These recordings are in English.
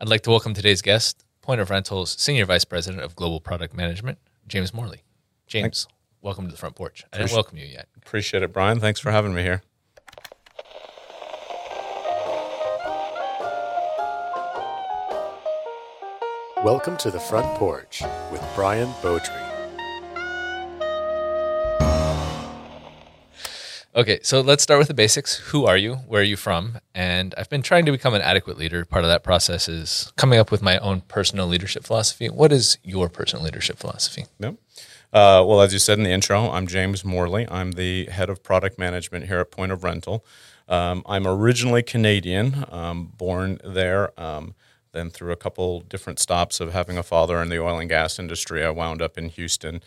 I'd like to welcome today's guest, Point of Rental's Senior Vice President of Global Product Management, James Morley. James, welcome to the front porch. I didn't Appreciate- welcome you yet. Appreciate it, Brian. Thanks for having me here. Welcome to the front porch with Brian Beaudry. Okay, so let's start with the basics. Who are you? Where are you from? And I've been trying to become an adequate leader. Part of that process is coming up with my own personal leadership philosophy. What is your personal leadership philosophy? Yep. Uh, well, as you said in the intro, I'm James Morley. I'm the head of product management here at Point of Rental. Um, I'm originally Canadian, um, born there. Um, then, through a couple different stops of having a father in the oil and gas industry, I wound up in Houston.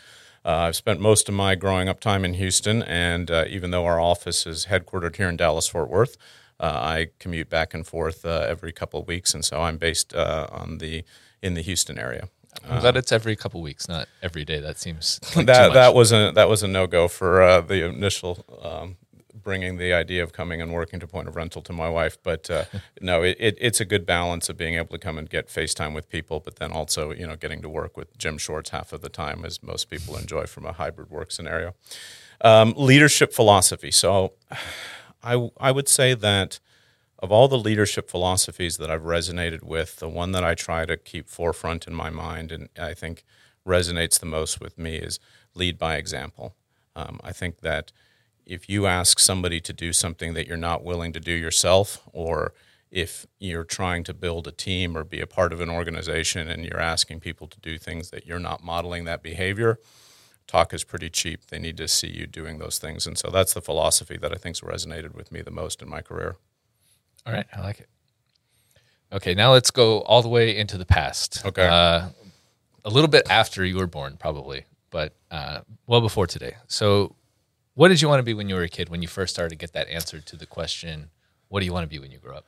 Uh, I've spent most of my growing up time in Houston, and uh, even though our office is headquartered here in Dallas Fort Worth, uh, I commute back and forth uh, every couple of weeks, and so I'm based uh, on the in the Houston area. I'm glad it's every couple weeks, not every day. That seems like that that was a that was a no go for uh, the initial um, bringing the idea of coming and working to point of rental to my wife. But uh, no, it, it, it's a good balance of being able to come and get FaceTime with people, but then also you know getting to work with gym shorts half of the time, as most people enjoy from a hybrid work scenario. Um, leadership philosophy. So, I I would say that of all the leadership philosophies that I've resonated with, the one that I try to keep forefront in my mind and I think resonates the most with me is lead by example. Um, I think that if you ask somebody to do something that you're not willing to do yourself, or if you're trying to build a team or be a part of an organization and you're asking people to do things that you're not modeling that behavior, talk is pretty cheap. They need to see you doing those things. And so that's the philosophy that I think's resonated with me the most in my career. All right, I like it. Okay, now let's go all the way into the past. Okay. Uh, a little bit after you were born, probably, but uh, well before today. So, what did you want to be when you were a kid? When you first started to get that answer to the question, "What do you want to be when you grow up?"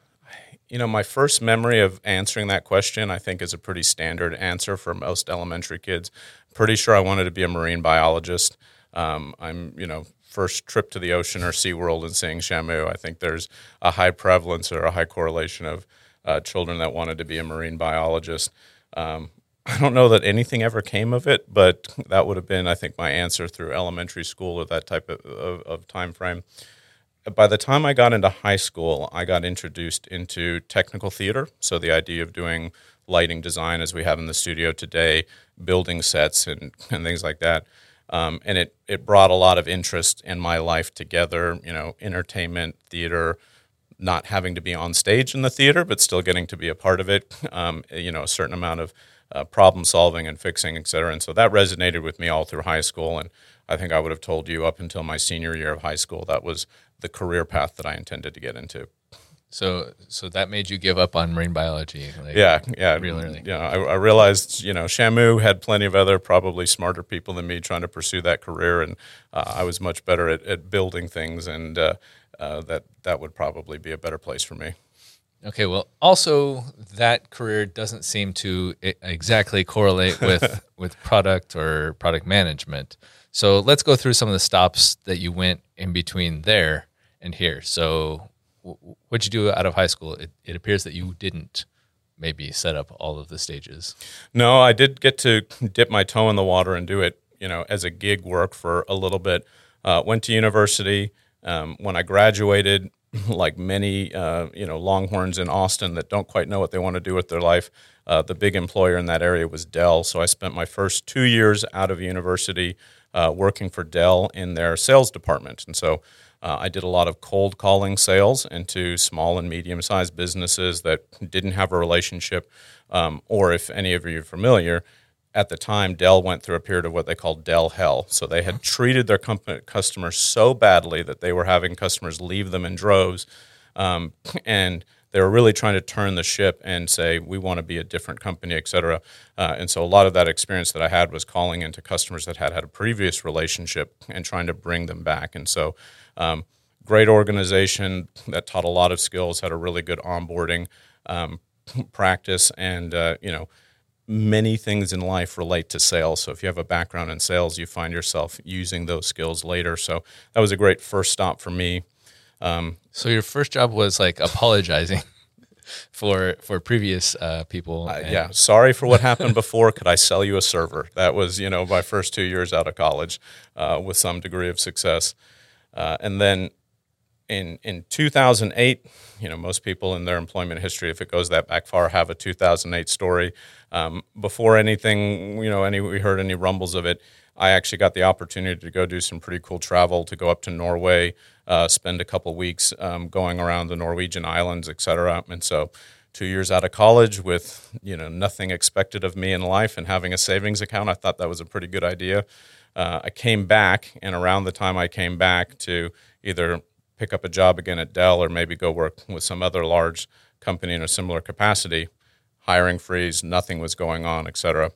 You know, my first memory of answering that question, I think, is a pretty standard answer for most elementary kids. Pretty sure I wanted to be a marine biologist. Um, I'm, you know, first trip to the ocean or SeaWorld and seeing Shamu. I think there's a high prevalence or a high correlation of uh, children that wanted to be a marine biologist. Um, I don't know that anything ever came of it, but that would have been, I think, my answer through elementary school or that type of, of, of time frame by the time I got into high school, I got introduced into technical theater. So the idea of doing lighting design as we have in the studio today, building sets and, and things like that. Um, and it, it brought a lot of interest in my life together, you know, entertainment, theater, not having to be on stage in the theater, but still getting to be a part of it, um, you know, a certain amount of uh, problem solving and fixing, et cetera. And so that resonated with me all through high school. And I think I would have told you up until my senior year of high school that was the career path that I intended to get into. So, so that made you give up on marine biology. Like, Yeah, yeah, Real early. Yeah, I, I realized you know Shamu had plenty of other probably smarter people than me trying to pursue that career, and uh, I was much better at, at building things, and uh, uh, that that would probably be a better place for me. Okay. Well, also that career doesn't seem to exactly correlate with with product or product management. So let's go through some of the stops that you went in between there and here. So, what'd you do out of high school? It, it appears that you didn't maybe set up all of the stages. No, I did get to dip my toe in the water and do it, you know, as a gig work for a little bit. Uh, went to university. Um, when I graduated, like many, uh, you know, Longhorns in Austin that don't quite know what they want to do with their life, uh, the big employer in that area was Dell. So I spent my first two years out of university uh, working for Dell in their sales department. And so uh, I did a lot of cold calling sales into small and medium sized businesses that didn't have a relationship, um, or if any of you are familiar, at the time, Dell went through a period of what they called Dell hell. So they had treated their company, customers so badly that they were having customers leave them in droves, um, and they were really trying to turn the ship and say we want to be a different company, et cetera. Uh, and so a lot of that experience that I had was calling into customers that had had a previous relationship and trying to bring them back. And so, um, great organization that taught a lot of skills, had a really good onboarding um, practice, and uh, you know many things in life relate to sales. So if you have a background in sales, you find yourself using those skills later. So that was a great first stop for me. Um, So your first job was like apologizing. for for previous uh, people. Uh, yeah, sorry for what happened before. Could I sell you a server? That was, you know, my first two years out of college uh, with some degree of success. Uh, and then in in 2008, you know, most people in their employment history, if it goes that back far, have a 2008 story. Um, before anything, you know, any we heard any rumbles of it, I actually got the opportunity to go do some pretty cool travel to go up to Norway, uh, spend a couple weeks um, going around the Norwegian islands, et cetera. And so, two years out of college with you know nothing expected of me in life and having a savings account, I thought that was a pretty good idea. Uh, I came back, and around the time I came back to either pick up a job again at Dell or maybe go work with some other large company in a similar capacity. Hiring freeze, nothing was going on, et cetera.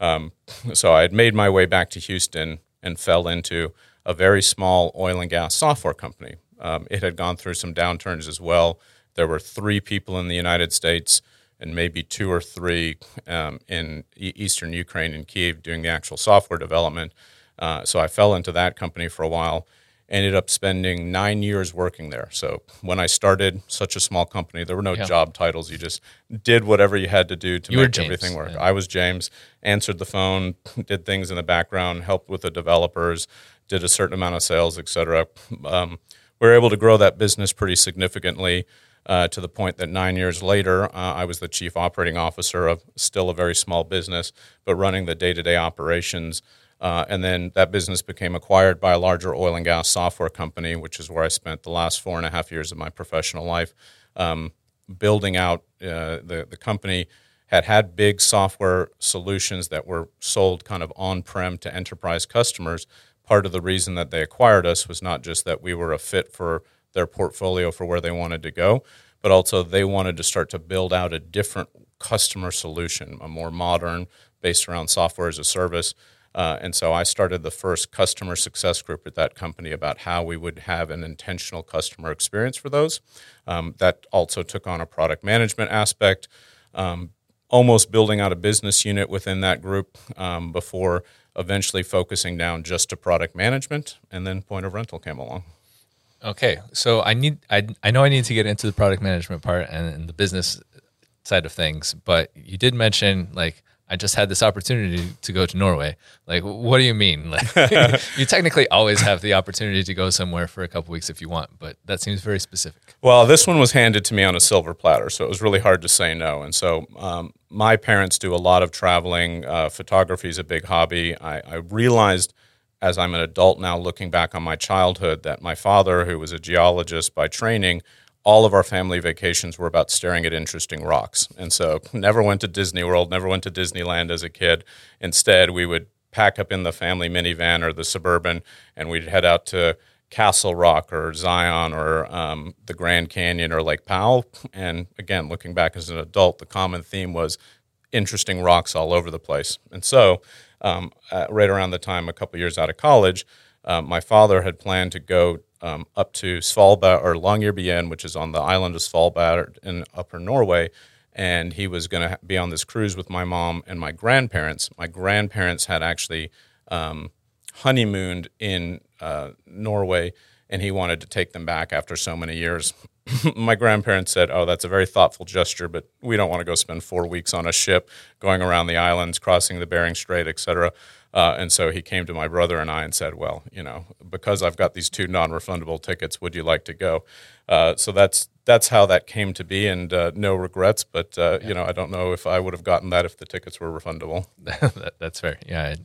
Um, so I had made my way back to Houston and fell into a very small oil and gas software company. Um, it had gone through some downturns as well. There were three people in the United States and maybe two or three um, in e- eastern Ukraine in Kiev doing the actual software development. Uh, so I fell into that company for a while. Ended up spending nine years working there. So when I started such a small company, there were no Yeah. job titles. You just did whatever you had to do to You make everything work. yeah. I was James, answered the phone, did things in the background, helped with the developers, did a certain amount of sales, et cetera. Um, we were able to grow that business pretty significantly uh, to the point that nine years later, uh, I was the chief operating officer of still a very small business, but running the day to day operations. Uh, and then that business became acquired by a larger oil and gas software company, which is where I spent the last four and a half years of my professional life um, building out uh, the, the company had had big software solutions that were sold kind of on-prem to enterprise customers. Part of the reason that they acquired us was not just that we were a fit for their portfolio for where they wanted to go but also they wanted to start to build out a different customer solution a more modern based around software as a service uh, and so I started the first customer success group at that company about how we would have an intentional customer experience for those. Um, that also took on a product management aspect, um, almost building out a business unit within that group um, before eventually focusing down just to product management. And then Point of Rental came along. Okay, so I need I I know I need to get into the product management part and, and the business side of things, but you did mention like I just had this opportunity to go to Norway. Like, what do you mean? Like, you technically always have the opportunity to go somewhere for a couple weeks if you want, but that seems very specific. Well, this one was handed to me on a silver platter, so it was really hard to say no. And so, um, my parents do a lot of traveling. Uh, photography is a big hobby. I, I realized as I'm an adult now, looking back on my childhood, that my father, who was a geologist by training, all of our family vacations were about staring at interesting rocks. And so, never went to Disney World, never went to Disneyland as a kid. Instead, we would pack up in the family minivan or the suburban, and we'd head out to Castle Rock or Zion or um, the Grand Canyon or Lake Powell. And again, looking back as an adult, the common theme was interesting rocks all over the place. And so, um, uh, right around the time, a couple years out of college, um, my father had planned to go um, up to Svalbard or Longyearbyen, which is on the island of Svalbard in Upper Norway. And he was going to be on this cruise with my mom and my grandparents. My grandparents had actually um, honeymooned in uh, Norway, and he wanted to take them back after so many years. my grandparents said, "Oh, that's a very thoughtful gesture, but we don't want to go spend four weeks on a ship going around the islands, crossing the Bering Strait, etc." Uh, and so he came to my brother and I and said, "Well, you know, because I've got these two non-refundable tickets, would you like to go?" Uh, so that's that's how that came to be, and uh, no regrets. But uh, you know, I don't know if I would have gotten that if the tickets were refundable. that, that's fair. Yeah,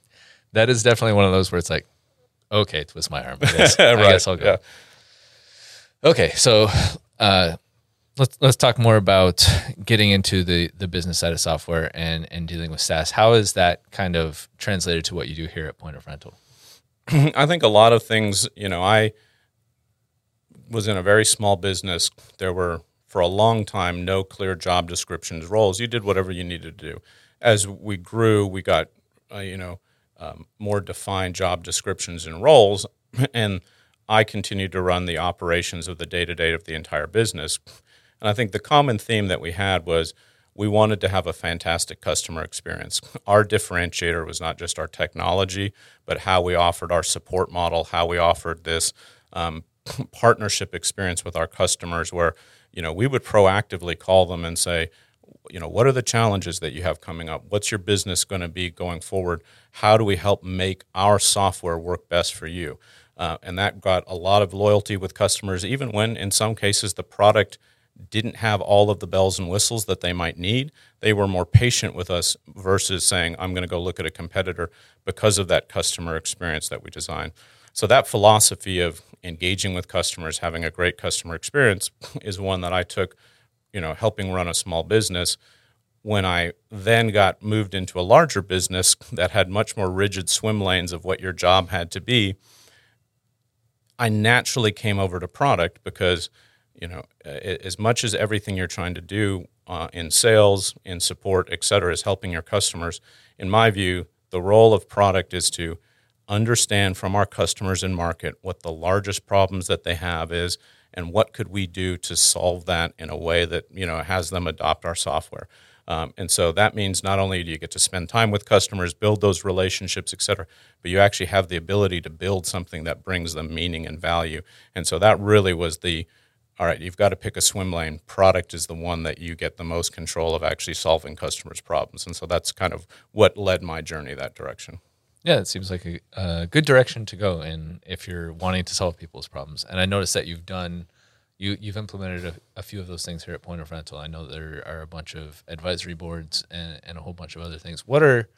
that is definitely one of those where it's like, okay, twist my arm. I guess, I guess I'll go. yeah. Okay, so uh, let's let's talk more about getting into the the business side of software and and dealing with SaaS. How is that kind of translated to what you do here at Point of Rental? I think a lot of things, you know, I was in a very small business. There were, for a long time, no clear job descriptions, roles. You did whatever you needed to do. As we grew, we got, uh, you know, um, more defined job descriptions and roles. And I continued to run the operations of the day to day of the entire business. And I think the common theme that we had was we wanted to have a fantastic customer experience. Our differentiator was not just our technology, but how we offered our support model, how we offered this um, partnership experience with our customers, where you know, we would proactively call them and say, you know, what are the challenges that you have coming up? What's your business going to be going forward? How do we help make our software work best for you? Uh, and that got a lot of loyalty with customers, even when in some cases the product didn't have all of the bells and whistles that they might need. They were more patient with us versus saying, I'm going to go look at a competitor because of that customer experience that we design. So, that philosophy of engaging with customers, having a great customer experience, is one that I took, you know, helping run a small business. When I then got moved into a larger business that had much more rigid swim lanes of what your job had to be, I naturally came over to product because you know, as much as everything you're trying to do uh, in sales, in support, et cetera, is helping your customers, in my view, the role of product is to understand from our customers in market what the largest problems that they have is and what could we do to solve that in a way that you know has them adopt our software. Um, and so that means not only do you get to spend time with customers build those relationships et cetera but you actually have the ability to build something that brings them meaning and value. And so that really was the all right, you've got to pick a swim lane. Product is the one that you get the most control of actually solving customers' problems. And so that's kind of what led my journey that direction. Yeah, it seems like a, a good direction to go in if you're wanting to solve people's problems. And I noticed that you've done, you, you've implemented a, a few of those things here at Point of Rental. I know there are a bunch of advisory boards and, and a whole bunch of other things. What are,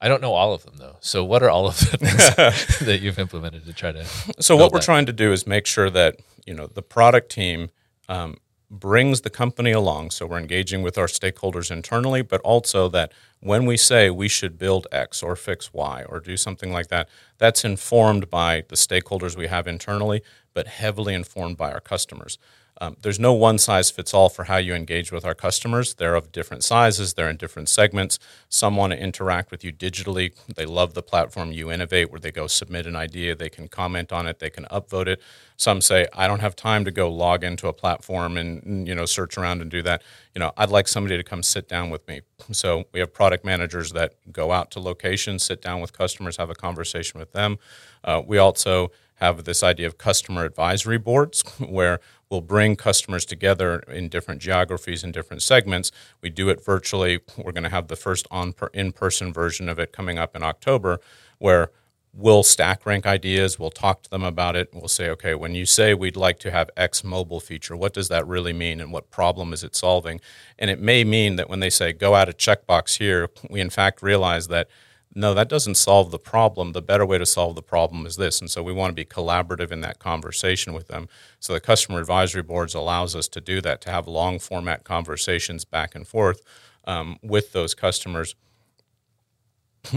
I don't know all of them though. So what are all of the things that you've implemented to try to? So what we're that? trying to do is make sure that you know the product team um, brings the company along. So we're engaging with our stakeholders internally, but also that when we say we should build X or fix Y or do something like that, that's informed by the stakeholders we have internally, but heavily informed by our customers. Um, there's no one size fits all for how you engage with our customers. They're of different sizes, they're in different segments. Some want to interact with you digitally. They love the platform you innovate where they go submit an idea, they can comment on it, they can upvote it. Some say, I don't have time to go log into a platform and you know search around and do that. You know, I'd like somebody to come sit down with me. So we have product managers that go out to locations, sit down with customers, have a conversation with them. Uh, we also have this idea of customer advisory boards where we'll bring customers together in different geographies and different segments. We do it virtually. We're going to have the first on in-person version of it coming up in October where we'll stack rank ideas, we'll talk to them about it, we'll say, okay, when you say we'd like to have X mobile feature, what does that really mean and what problem is it solving? And it may mean that when they say go add a checkbox here, we in fact realize that no, that doesn't solve the problem. The better way to solve the problem is this. And so we want to be collaborative in that conversation with them. So the customer advisory boards allows us to do that, to have long format conversations back and forth um, with those customers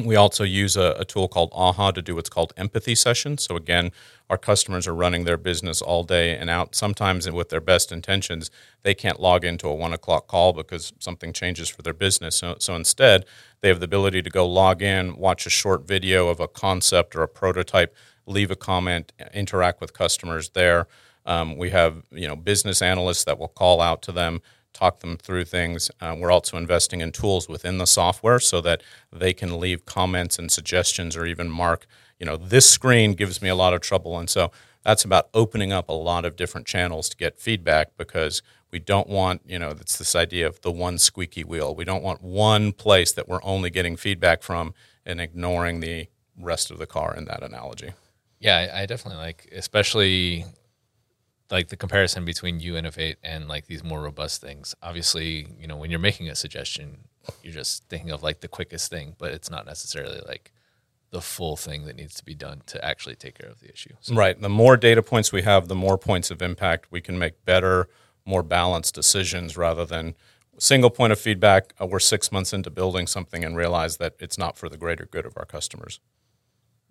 we also use a, a, tool called AHA to do what's called empathy sessions. So, again, our customers are running their business all day and out. Sometimes, with their best intentions, they can't log into a one o'clock call because something changes for their business. So, so, instead, they have the ability to go log in, watch a short video of a concept or a prototype, leave a comment, interact with customers there. Um, we have you know business analysts that will call out to them talk them through things. Uh, we're also investing in tools within the software so that they can leave comments and suggestions or even mark, you know, this screen gives me a lot of trouble. And so that's about opening up a lot of different channels to get feedback because we don't want, you know, it's this idea of the one squeaky wheel. We don't want one place that we're only getting feedback from and ignoring the rest of the car in that analogy. Yeah, I definitely like, especially like the comparison between you innovate and like these more robust things obviously you know when you're making a suggestion you're just thinking of like the quickest thing but it's not necessarily like the full thing that needs to be done to actually take care of the issue so. right the more data points we have the more points of impact we can make better more balanced decisions rather than single point of feedback uh, we're six months into building something and realize that it's not for the greater good of our customers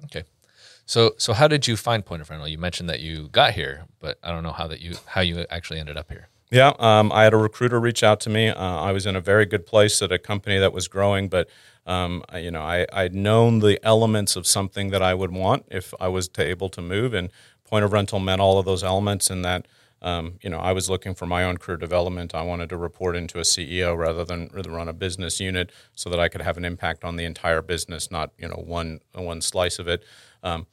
okay so, so how did you find Point of Rental? You mentioned that you got here, but I don't know how that you how you actually ended up here. Yeah, um, I had a recruiter reach out to me. Uh, I was in a very good place at a company that was growing, but um, I, you know, I, I'd known the elements of something that I would want if I was to able to move, and Point of Rental meant all of those elements. And that, um, you know, I was looking for my own career development. I wanted to report into a CEO rather than run a business unit, so that I could have an impact on the entire business, not you know one one slice of it. Um,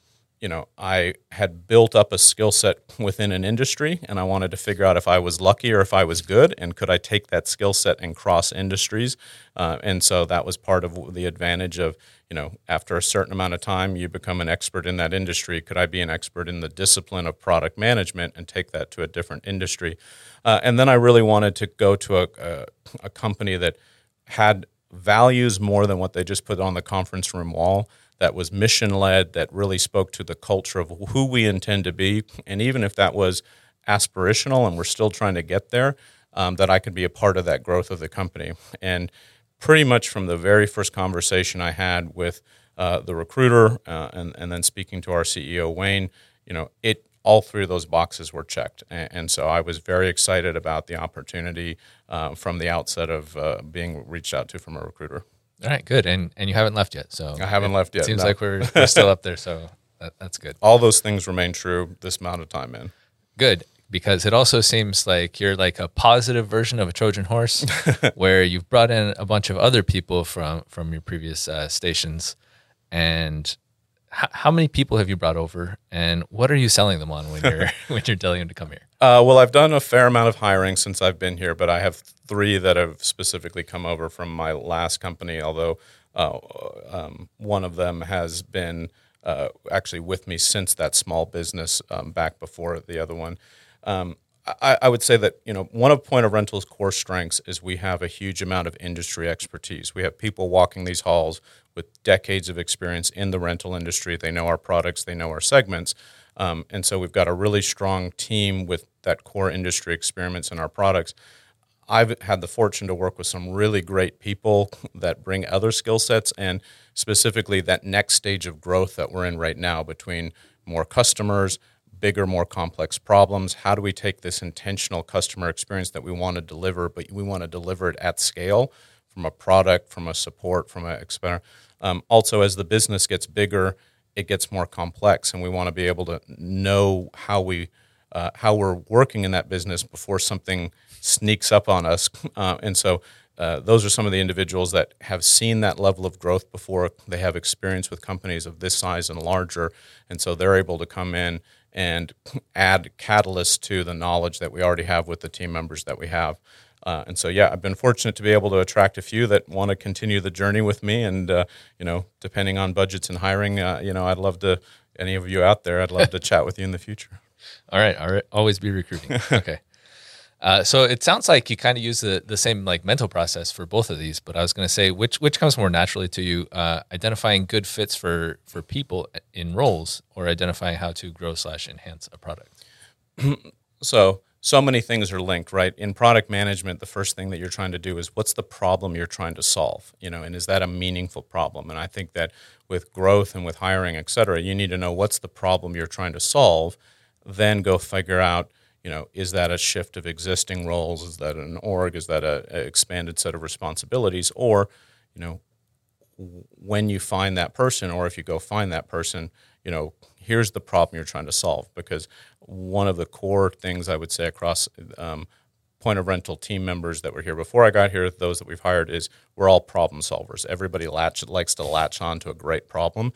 you know, I had built up a skill set within an industry and I wanted to figure out if I was lucky or if I was good and could I take that skill set and cross industries. Uh, and so that was part of the advantage of, you know, after a certain amount of time, you become an expert in that industry. Could I be an expert in the discipline of product management and take that to a different industry? Uh, and then I really wanted to go to a, a, a company that had values more than what they just put on the conference room wall that was mission led, that really spoke to the culture of who we intend to be. And even if that was aspirational and we're still trying to get there, um, that I could be a part of that growth of the company. And pretty much from the very first conversation I had with uh, the recruiter uh, and, and then speaking to our CEO, Wayne, you know, it all three of those boxes were checked. And, and so I was very excited about the opportunity uh, from the outset of uh, being reached out to from a recruiter. All right, good. And and you haven't left yet, so I haven't left yet. Seems no. like we're, we're still up there, so that, that's good. All those things remain true this amount of time in. Good, because it also seems like you're like a positive version of a Trojan horse, where you've brought in a bunch of other people from from your previous uh, stations, and h- how many people have you brought over, and what are you selling them on when you're when you're telling them to come here? Uh, well, I've done a fair amount of hiring since I've been here, but I have three that have specifically come over from my last company. Although uh, um, one of them has been uh, actually with me since that small business um, back before the other one. Um, I, I, would say that you know one of Point of Rental's core strengths is we have a huge amount of industry expertise. We have people walking these halls with decades of experience in the rental industry. They know our products, they know our segments, um, and so we've got a really strong team with that core industry experience in our products. I've had the fortune to work with some really great people that bring other skill sets and specifically that next stage of growth that we're in right now between more customers, bigger, more complex problems. How do we take this intentional customer experience that we want to deliver, but we want to deliver it at scale from a product, from a support, from an experiment? Um, also, as the business gets bigger, it gets more complex, and we want to be able to know how we uh, how we're working in that business before something sneaks up on us. Uh, and so, uh, those are some of the individuals that have seen that level of growth before. They have experience with companies of this size and larger, and so they're able to come in and add catalyst to the knowledge that we already have with the team members that we have. Uh, and so, yeah, I've been fortunate to be able to attract a few that want to continue the journey with me. And uh, you know, depending on budgets and hiring, uh, you know, I'd love to. Any of you out there, I'd love to chat with you in the future. All right, all right, always be recruiting. Okay. Uh, so it sounds like you kind of use the, the same like mental process for both of these, but I was going to say which which comes more naturally to you, uh, identifying good fits for for people in roles, or identifying how to grow slash enhance a product. so so many things are linked, right? In product management, the first thing that you're trying to do is what's the problem you're trying to solve, you know, and is that a meaningful problem? And I think that with growth and with hiring, et cetera, you need to know what's the problem you're trying to solve, then go figure out, you know, is that a shift of existing roles? Is that an org? Is that a, a expanded set of responsibilities? Or, you know, when you find that person, or if you go find that person, you know, here's the problem you're trying to solve. Because one of the core things I would say across um, point of rental team members that were here before I got here, those that we've hired, is we're all problem solvers. Everybody latch, likes to latch on to a great problem.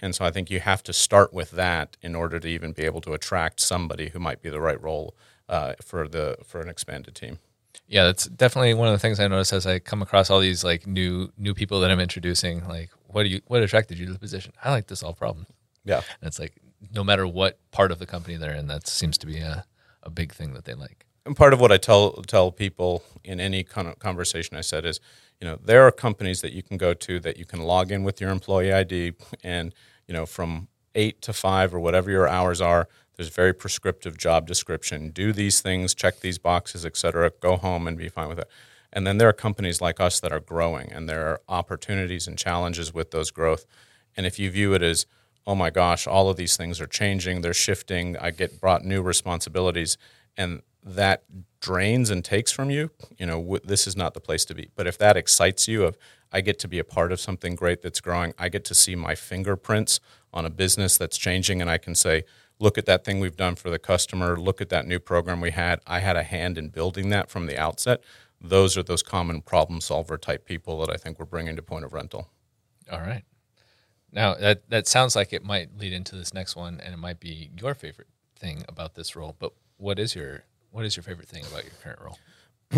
And so I think you have to start with that in order to even be able to attract somebody who might be the right role uh, for the for an expanded team. Yeah, that's definitely one of the things I notice as I come across all these like new new people that I'm introducing. Like, what do you what attracted you to the position? I like to solve problems. Yeah. And it's like no matter what part of the company they're in, that seems to be a, a big thing that they like. And part of what I tell tell people in any kind of conversation I said is, you know, there are companies that you can go to that you can log in with your employee ID and, you know, from eight to five or whatever your hours are, there's very prescriptive job description. Do these things, check these boxes, et cetera, go home and be fine with it. And then there are companies like us that are growing and there are opportunities and challenges with those growth. And if you view it as, oh my gosh, all of these things are changing, they're shifting, I get brought new responsibilities, and that drains and takes from you, you know, w- this is not the place to be. But if that excites you, of I get to be a part of something great that's growing, I get to see my fingerprints on a business that's changing, and I can say, look at that thing we've done for the customer, look at that new program we had. I had a hand in building that from the outset. Those are those common problem solver type people that I think we're bringing to point of rental. All right. Now that that sounds like it might lead into this next one, and it might be your favorite thing about this role. But what is your what is your favorite thing about your current role?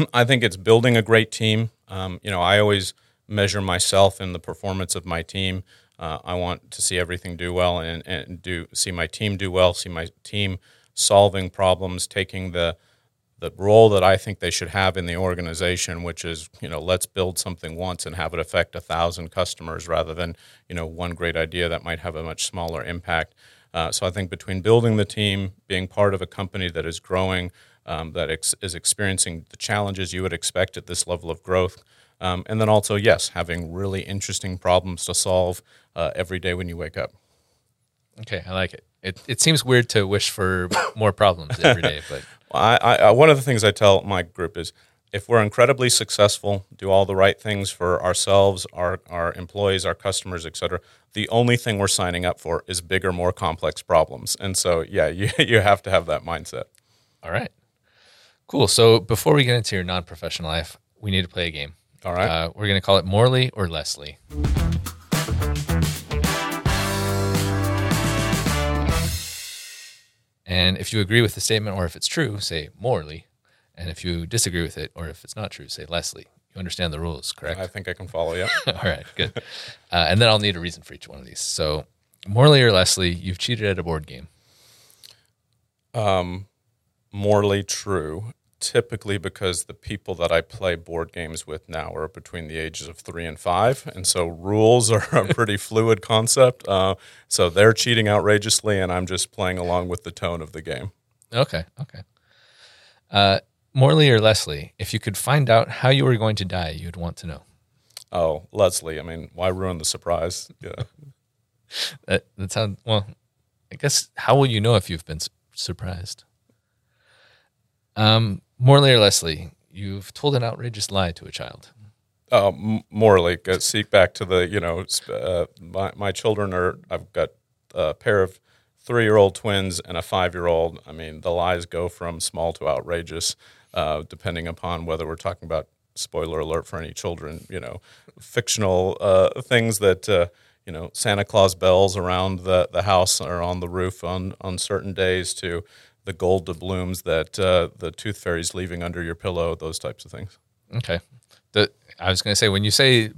I think it's building a great team. Um, you know, I always measure myself in the performance of my team. Uh, I want to see everything do well and, and do see my team do well, see my team solving problems, taking the the role that I think they should have in the organization, which is you know let's build something once and have it affect a thousand customers rather than you know one great idea that might have a much smaller impact. Uh, so I think between building the team, being part of a company that is growing, um, that ex- is experiencing the challenges you would expect at this level of growth, um, and then also yes, having really interesting problems to solve uh, every day when you wake up. Okay, I like it. It it seems weird to wish for more problems every day, but I, I, one of the things I tell my group is if we're incredibly successful, do all the right things for ourselves, our, our employees, our customers, et cetera, the only thing we're signing up for is bigger, more complex problems. And so, yeah, you, you have to have that mindset. All right. Cool. So before we get into your non professional life, we need to play a game. All right. Uh, we're going to call it Morley or Lessly. And if you agree with the statement or if it's true, say Morley. And if you disagree with it or if it's not true, say Lessly. You understand the rules, correct? I think I can follow you. All right, good. Uh, and then I'll need a reason for each one of these. So, Morley or Lessly, you've cheated at a board game. Um, Morley true. Typically, because the people that I play board games with now are between the ages of three and five, and so rules are a pretty fluid concept. Uh, so they're cheating outrageously, and I'm just playing along with the tone of the game. Okay, okay. Uh, Morley or Lessly, if you could find out how you were going to die, you'd want to know. Oh, Lessly. I mean, why ruin the surprise? Yeah. that, that sounds, well, I guess, how will you know if you've been su- surprised? Um, Morley or Lessly, you've told an outrageous lie to a child. Uh, Morley, uh, seek back to the, you know, uh, my, my children are, I've got a pair of three year old twins and a five year old. I mean, the lies go from small to outrageous uh, depending upon whether we're talking about spoiler alert for any children, you know, fictional uh, things that uh, you know Santa Claus bells around the, the house or on the roof on on certain days to the gold doubloons that uh, the tooth fairy's leaving under your pillow, those types of things. Okay. The, I was going to say when you say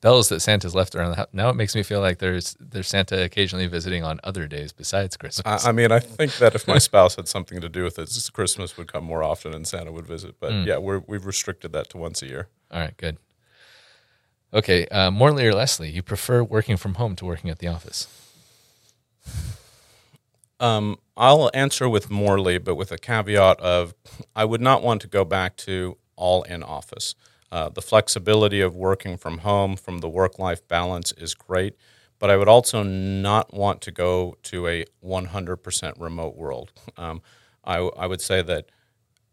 bells that Santa's left around the house. Now it makes me feel like there's there's Santa occasionally visiting on other days besides Christmas. I, I mean, I think that if my spouse had something to do with it, Christmas would come more often and Santa would visit. But mm. yeah, we're, we've restricted that to once a year. All right, good. Okay, uh, Morley or Lessly, you prefer working from home to working at the office? Um, I'll answer with Morley, but with a caveat of I would not want to go back to all in office. Uh, the flexibility of working from home from the work life balance is great, but I would also not want to go to a 100% remote world. Um, I, I would say that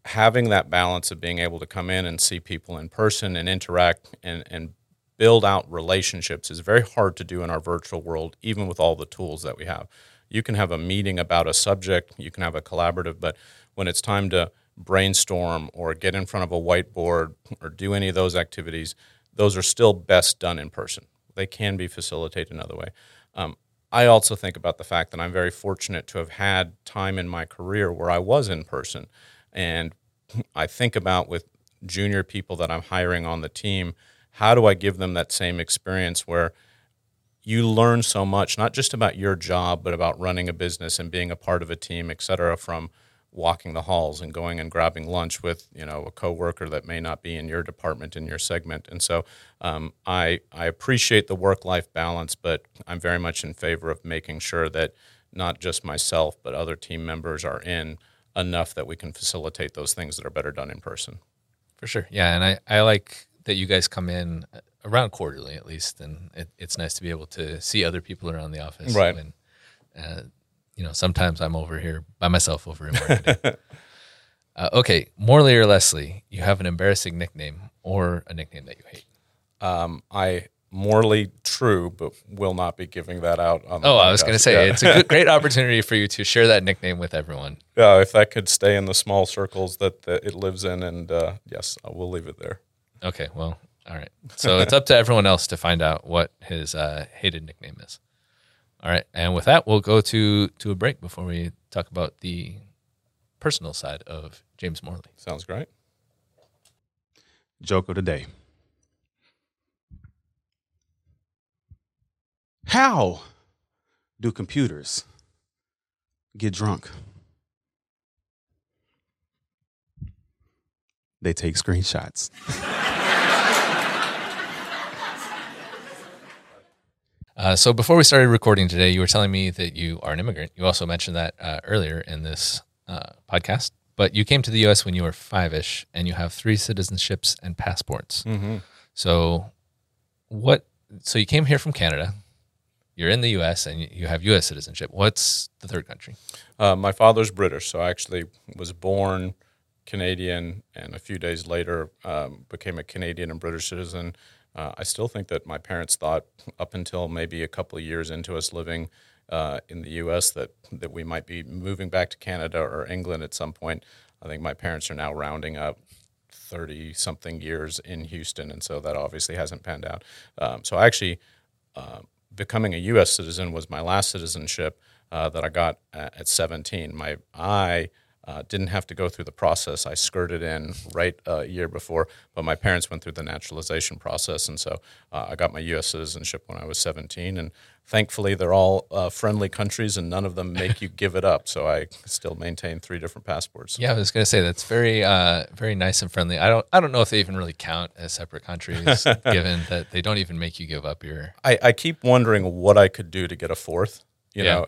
having that balance of being able to come in and see people in person and interact and, and build out relationships is very hard to do in our virtual world, even with all the tools that we have. You can have a meeting about a subject, you can have a collaborative, but when it's time to brainstorm or get in front of a whiteboard or do any of those activities, those are still best done in person. They can be facilitated another way. Um, I also think about the fact that I'm very fortunate to have had time in my career where I was in person. And I think about with junior people that I'm hiring on the team, how do I give them that same experience where you learn so much, not just about your job, but about running a business and being a part of a team, et cetera, from walking the halls and going and grabbing lunch with you know a coworker that may not be in your department in your segment. And so um, I I appreciate the work life balance, but I'm very much in favor of making sure that not just myself but other team members are in enough that we can facilitate those things that are better done in person. For sure, yeah, and I I like that you guys come in around quarterly at least, and it, it's nice to be able to see other people around the office, right? And, uh, you know, sometimes I'm over here by myself over in marketing. uh, okay, Morley or Lessly, you have an embarrassing nickname or a nickname that you hate. Um, I Morley true, but will not be giving that out. oh, podcast. I was going to say yeah. it's a good, great opportunity for you to share that nickname with everyone. Yeah, if that could stay in the small circles that, that it lives in, and uh, yes, I will leave it there. Okay, well, All right. So it's up to everyone else to find out what his uh, hated nickname is. All right. And with that, we'll go to to a break before we talk about the personal side of James Morley. Sounds great. Joke of the day. How do computers get drunk? They take screenshots. Uh, so before we started recording today, you were telling me that you are an immigrant. You also mentioned that uh, earlier in this uh, podcast. But you came to the U.S. when you were five-ish, and you have three citizenships and passports. Mm-hmm. So, what? So you came here from Canada. You're in the U.S. and you have U.S. citizenship. What's the third country? Uh, my father's British, so I actually was born Canadian, and a few days later um, became a Canadian and British citizen. Uh, I still think that my parents thought, up until maybe a couple of years into us living uh, in the U.S., that that we might be moving back to Canada or England at some point. I think my parents are now rounding up thirty something years in Houston, and so that obviously hasn't panned out. Um, so actually, uh, becoming a U.S. citizen was my last citizenship uh, that I got at, at 17. My I uh, didn't have to go through the process. I skirted in right uh, a year before, but my parents went through the naturalization process, and so uh, I got my U.S. citizenship when I was 17. And thankfully, they're all uh, friendly countries, and none of them make you give it up. So I still maintain three different passports. Yeah, I was going to say that's very, uh, very nice and friendly. I don't, I don't know if they even really count as separate countries, given that they don't even make you give up your. I, I keep wondering what I could do to get a fourth. You Yeah. know,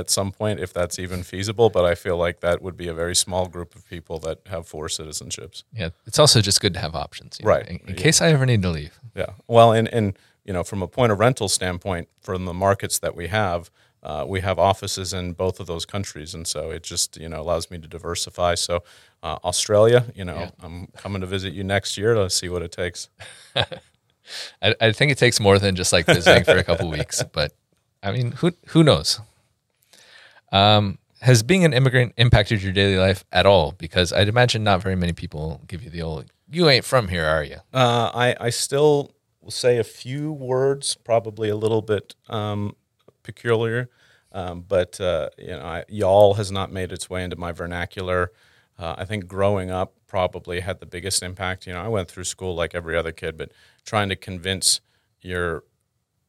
at some point, if that's even feasible, but I feel like that would be a very small group of people that have four citizenships. Yeah, it's also just good to have options, you know, Right. in, in Yeah. case I ever need to leave. Yeah. Well, and and you know, from a point of rental standpoint, from the markets that we have, uh, we have offices in both of those countries, and so it just you know allows me to diversify. So, uh, Australia, you know, Yeah. I'm coming to visit you next year to see what it takes. I, I think it takes more than just like visiting for a couple weeks, but I mean, who who knows? Um, has being an immigrant impacted your daily life at all? Because I'd imagine not very many people give you the old "you ain't from here, are you?" Uh, I I still will say a few words, probably a little bit um, peculiar, um, but uh, you know, I, y'all has not made its way into my vernacular. Uh, I think growing up probably had the biggest impact. You know, I went through school like every other kid, but trying to convince your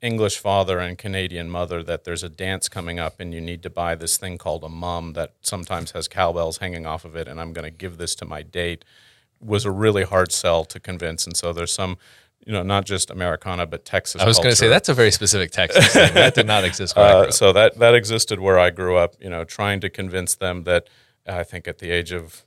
English father and Canadian mother that there's a dance coming up and you need to buy this thing called a mum that sometimes has cowbells hanging off of it, and I'm going to give this to my date was a really hard sell to convince. And so there's some, you know, not just Americana, but Texas. I was going to say that's a very specific Texas thing. That did not exist where I grew Uh, up. so that that existed where I grew up. You know, trying to convince them that I think at the age of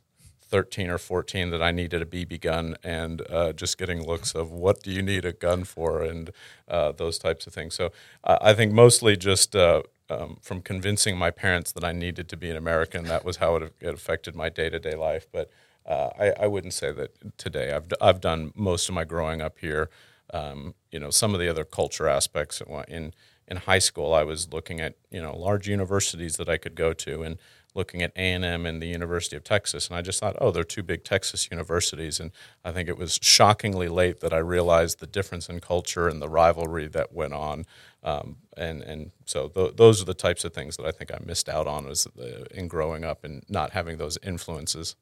13 or 14 that I needed a BB gun and uh, just getting looks of what do you need a gun for and uh, those types of things. So I think mostly just uh, um, from convincing my parents that I needed to be an American, that was how it, it affected my day to day life. But uh, I, I wouldn't say that today. I've, I've done most of my growing up here. Um, you know, some of the other culture aspects in in high school, I was looking at you know large universities that I could go to and looking at A&M and the University of Texas, and I just thought, oh, they're two big Texas universities, and I think it was shockingly late that I realized the difference in culture and the rivalry that went on, um, and and so th- those are the types of things that I think I missed out on as the, in growing up and not having those influences.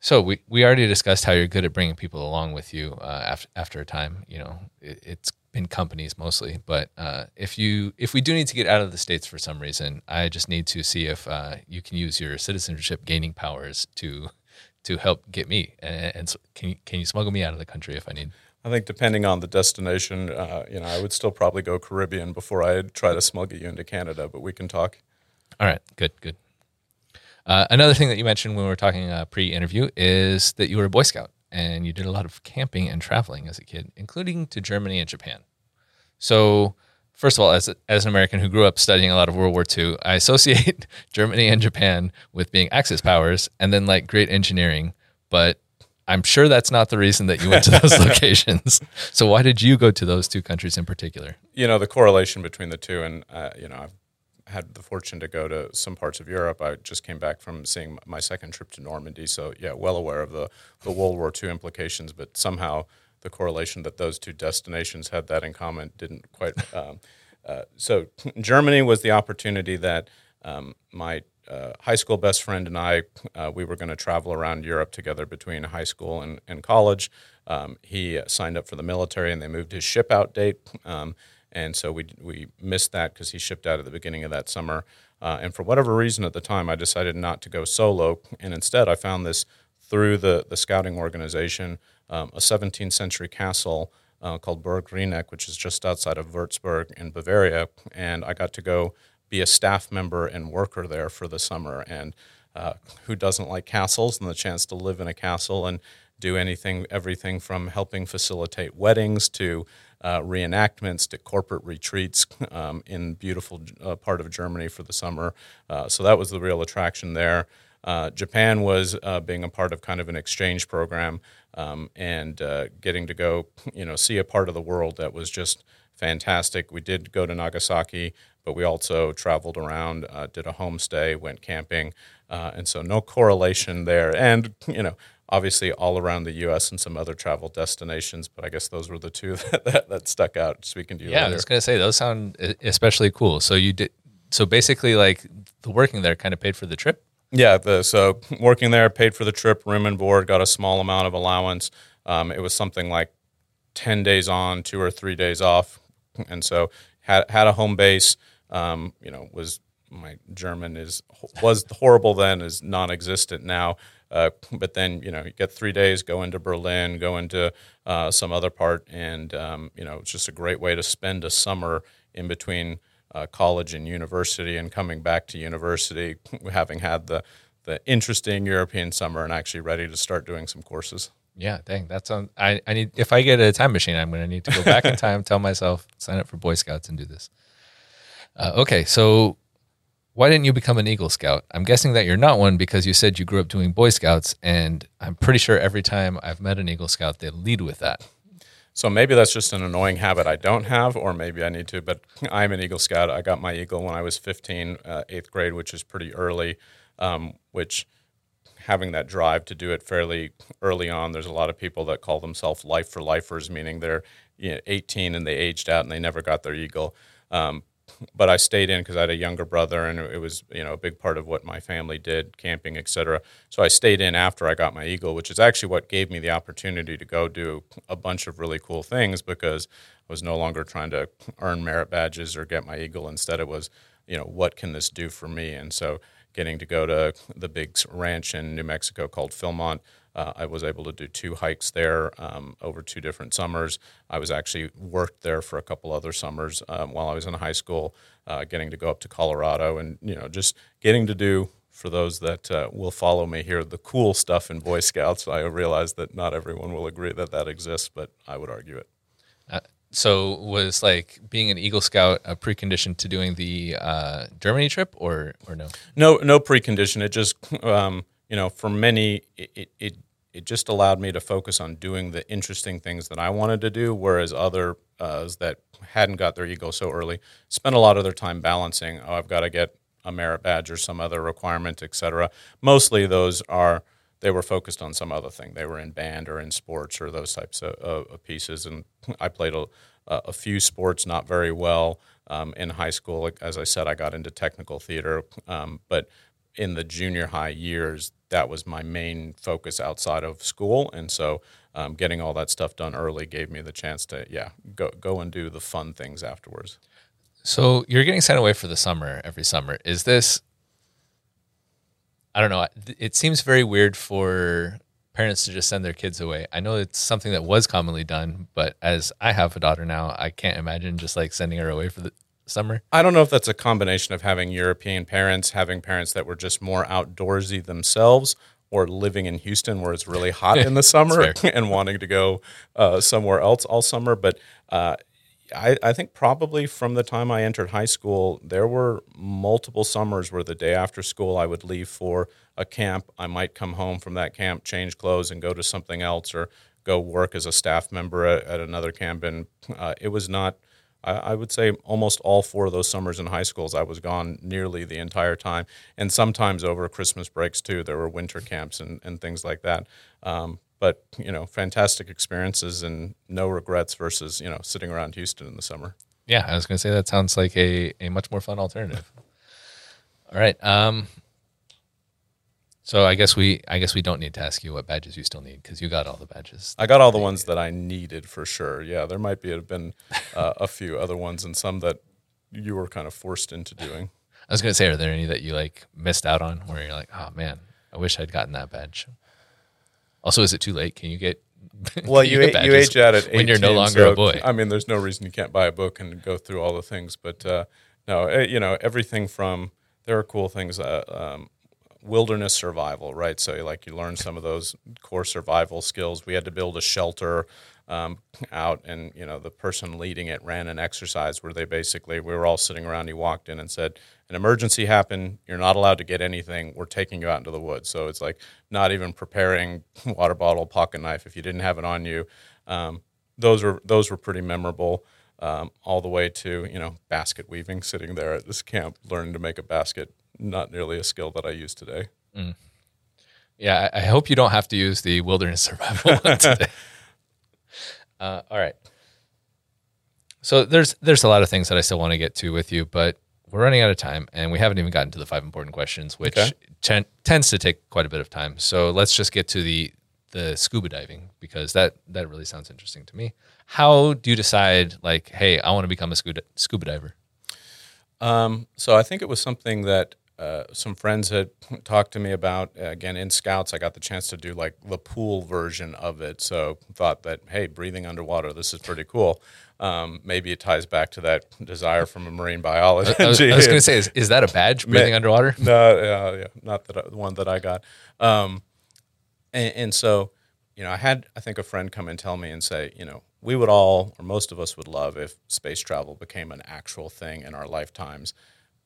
So we, we already discussed how you're good at bringing people along with you uh, after after a time. You know, it, it's been companies mostly, but uh, if you if we do need to get out of the states for some reason, I just need to see if uh, you can use your citizenship gaining powers to to help get me. And, and so can you, can you smuggle me out of the country if I need? I think depending on the destination, uh, you know, I would still probably go Caribbean before I'd try to smuggle you into Canada, but we can talk. All right, good, good. Uh, another thing that you mentioned when we were talking uh, pre-interview is that you were a Boy Scout and you did a lot of camping and traveling as a kid, including to Germany and Japan. So, first of all, as, a, as an American who grew up studying a lot of World War II, I associate Germany and Japan with being Axis powers and then like great engineering. But I'm sure that's not the reason that you went to those locations. So, why did you go to those two countries in particular? You know, the correlation between the two, and, uh, you know, I've had the fortune to go to some parts of Europe. I just came back from seeing my second trip to Normandy. So, yeah, well aware of the, the World War II implications, but somehow the correlation that those two destinations had that in common didn't quite. Um, uh, so Germany was the opportunity that um, my uh, high school best friend and I, uh, we were going to travel around Europe together between high school and, and college. Um, he signed up for the military and they moved his ship out date. Um, and so we, we missed that because he shipped out at the beginning of that summer. Uh, and for whatever reason at the time, I decided not to go solo. And instead, I found this through the, the scouting organization, um, a 17th century castle uh, called Burg Rieneck, which is just outside of Würzburg in Bavaria. And I got to go be a staff member and worker there for the summer. And uh, who doesn't like castles and the chance to live in a castle and do anything, everything from helping facilitate weddings to uh, reenactments to corporate retreats um, in beautiful uh, part of Germany for the summer. Uh, so that was the real attraction there. Uh, Japan was being a part of kind of an exchange program um, and getting to go, you know, see a part of the world that was just fantastic. We did go to Nagasaki, but we also traveled around, uh, did a homestay, went camping, uh, and so no correlation there. And you know, obviously all around the U.S. and some other travel destinations, but I guess those were the two that, that, that stuck out. Speaking to you, Yeah, I was gonna say those sound especially cool. So you did. So basically, like the working there kind of paid for the trip. Yeah, the, so working there, paid for the trip, room and board, got a small amount of allowance. Um, it was something like ten days on, two or three days off, and so had had a home base. Um, you know, was my German is was horrible then, is non-existent now. Uh, but then you know, you get three days, go into Berlin, go into uh, some other part, and um, you know, it's just a great way to spend a summer in between uh, college and university, and coming back to university, having had the the interesting European summer, and actually ready to start doing some courses. Yeah, dang, that's on. I, I need if I get a time machine, I'm going to need to go back in time, tell myself sign up for Boy Scouts and do this. Uh, okay, so why didn't you become an Eagle Scout? I'm guessing that you're not one because you said you grew up doing Boy Scouts, and I'm pretty sure every time I've met an Eagle Scout, they lead with that. So maybe that's just an annoying habit I don't have, or maybe I need to. But I'm an Eagle Scout. I got my Eagle when I was 15, uh, eighth grade, which is pretty early. Um, which having that drive to do it fairly early on, there's a lot of people that call themselves life for lifers, meaning they're you know, 18 and they aged out and they never got their Eagle. Um, but I stayed in because I had a younger brother, and it was you know a big part of what my family did, camping, etc. So I stayed in after I got my eagle, which is actually what gave me the opportunity to go do a bunch of really cool things because I was no longer trying to earn merit badges or get my eagle. Instead, it was you know what can this do for me, and so getting to go to the big ranch in New Mexico called Philmont. Uh, I was able to do two hikes there um, over two different summers. I was actually worked there for a couple other summers um, while I was in high school, uh, getting to go up to Colorado and you know just getting to do for those that uh, will follow me here the cool stuff in Boy Scouts. I realize that not everyone will agree that that exists, but I would argue it. Uh, so was like being an Eagle Scout a precondition to doing the uh, Germany trip, or or no? No, no precondition. It just, um, you know, for many, it, it, it just allowed me to focus on doing the interesting things that I wanted to do, whereas others uh, that hadn't got their Eagle so early spent a lot of their time balancing. Oh, I've got to get a merit badge or some other requirement, et cetera. Mostly those are they were focused on some other thing. They were in band or in sports or those types of, of, of pieces. And I played a, a few sports, not very well um, in high school. As I said, I got into technical theater, um, but in the junior high years, that was my main focus outside of school, and so um, getting all that stuff done early gave me the chance to, yeah, go go and do the fun things afterwards. So you're getting sent away for the summer every summer. Is this? I don't know. It seems very weird for parents to just send their kids away. I know it's something that was commonly done, but as I have a daughter now, I can't imagine just like sending her away for the summer. I don't know if that's a combination of having European parents, having parents that were just more outdoorsy themselves, or living in Houston where it's really hot in the summer and wanting to go uh, somewhere else all summer. But uh, I, I, think probably from the time I entered high school, there were multiple summers where the day after school I would leave for a camp. I might come home from that camp, change clothes, and go to something else, or go work as a staff member at, at another camp. And uh, it was not I, would say almost all four of those summers in high schools, I was gone nearly the entire time. And sometimes over Christmas breaks too, there were winter camps and, and things like that. Um, but you know, fantastic experiences and no regrets versus you know sitting around Houston in the summer. Yeah, I was going to say that sounds like a, a much more fun alternative. All right. Um, so I guess we I guess we don't need to ask you what badges you still need because you got all the badges. I got all the ones that I needed for sure. Yeah, there might be have been uh, a few other ones and some that you were kind of forced into doing. I was going to say, are there any that you like missed out on where you're like, oh man, I wish I'd gotten that badge. Also, is it too late? Can you get Well, can you get you age out at 18, when you're no longer so, a boy? I mean, there's no reason you can't buy a book and go through all the things. But uh, no, eh, you know, everything from there are cool things. Uh, um, wilderness survival, right? So, like, you learn some of those core survival skills. We had to build a shelter um, out, and you know, the person leading it ran an exercise where they basically we were all sitting around. He walked in and said, "An emergency happened. You're not allowed to get anything. We're taking you out into the woods." So it's like not even preparing water bottle, pocket knife if you didn't have it on you. Um, those were those were pretty memorable. Um, all the way to you know basket weaving, sitting there at this camp, learning to make a basket. Not nearly a skill that I use today. Yeah, I I hope you don't have to use the wilderness survival one today. Uh, all right. So there's there's a lot of things that I still want to get to with you, but we're running out of time, and we haven't even gotten to the five important questions, which Okay. ten- tends to take quite a bit of time. So let's just get to the the scuba diving because that that really sounds interesting to me. How do you decide, like, hey, I want to become a scuba scuba diver? Um, so I think it was something that uh, some friends had talked to me about. Uh, again, in Scouts, I got the chance to do like the pool version of it. So thought that hey, breathing underwater, this is pretty cool. Um, maybe it ties back to that desire from a marine biologist. I was, was going to say, is, is that a badge, breathing underwater? No, yeah, yeah, not that I, the one that I got. Um, and, and so, you know, I had I think a friend come and tell me and say, you know, we would all or most of us would love if space travel became an actual thing in our lifetimes.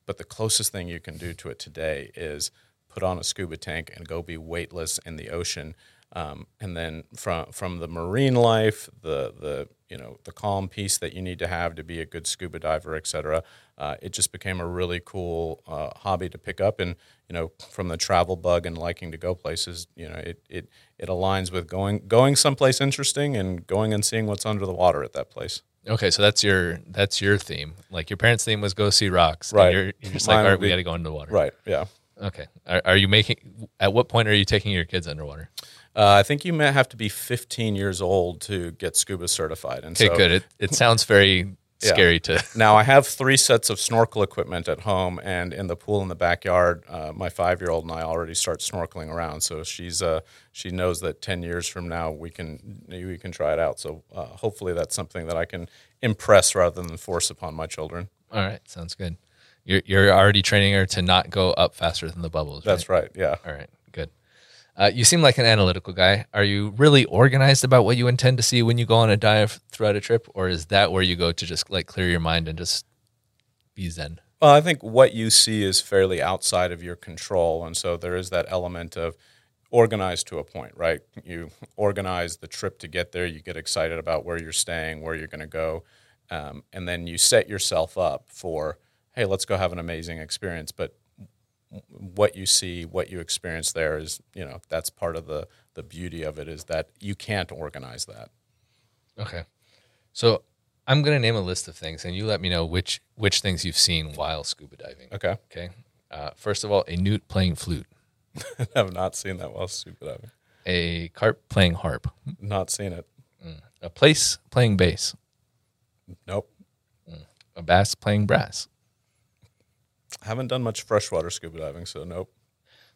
But the closest thing you can do to it today is put on a scuba tank and go be weightless in the ocean. Um, and then from from the marine life, the the you know the calm peace that you need to have to be a good scuba diver, et cetera, uh, it just became a really cool uh, hobby to pick up. And you know, from the travel bug and liking to go places, you know, it it it aligns with going going someplace interesting and going and seeing what's under the water at that place. Okay, so that's your that's your theme. Like your parents' theme was go see rocks. and Right. You're, you're just Mine like, all right, we got to go into the water. Right. Yeah. Okay. Are, are you making? At what point are you taking your kids underwater? Uh, I think you may have to be 15 years old to get scuba certified. And Okay, so good. It it sounds very Yeah. scary to. Now I have three sets of snorkel equipment at home, and in the pool in the backyard, uh, my five-year-old and I already start snorkeling around. So she's uh, she knows that ten years from now we can we can try it out. So uh, hopefully that's something that I can impress rather than force upon my children. All right, sounds good. You're you're already training her to not go up faster than the bubbles. That's right. Yeah. All right. Uh, you seem like an analytical guy. Are you really organized about what you intend to see when you go on a dive throughout a trip, or is that where you go to just like clear your mind and just be zen? Well, I think what you see is fairly outside of your control, and so there is that element of organized to a point, right? You organize the trip to get there. You get excited about where you're staying, where you're going to go, um, and then you set yourself up for, hey, let's go have an amazing experience. But what you see, what you experience there is, you know, that's part of the the beauty of it is that you can't organize that. Okay. So I'm going to name a list of things, and you let me know which which things you've seen while scuba diving. Okay, Okay. Uh, first of all, a newt playing flute, I have not seen that while scuba diving. a carp playing harp, Not seen it. a place playing bass, Nope. a bass playing brass, Haven't done much freshwater scuba diving, so nope.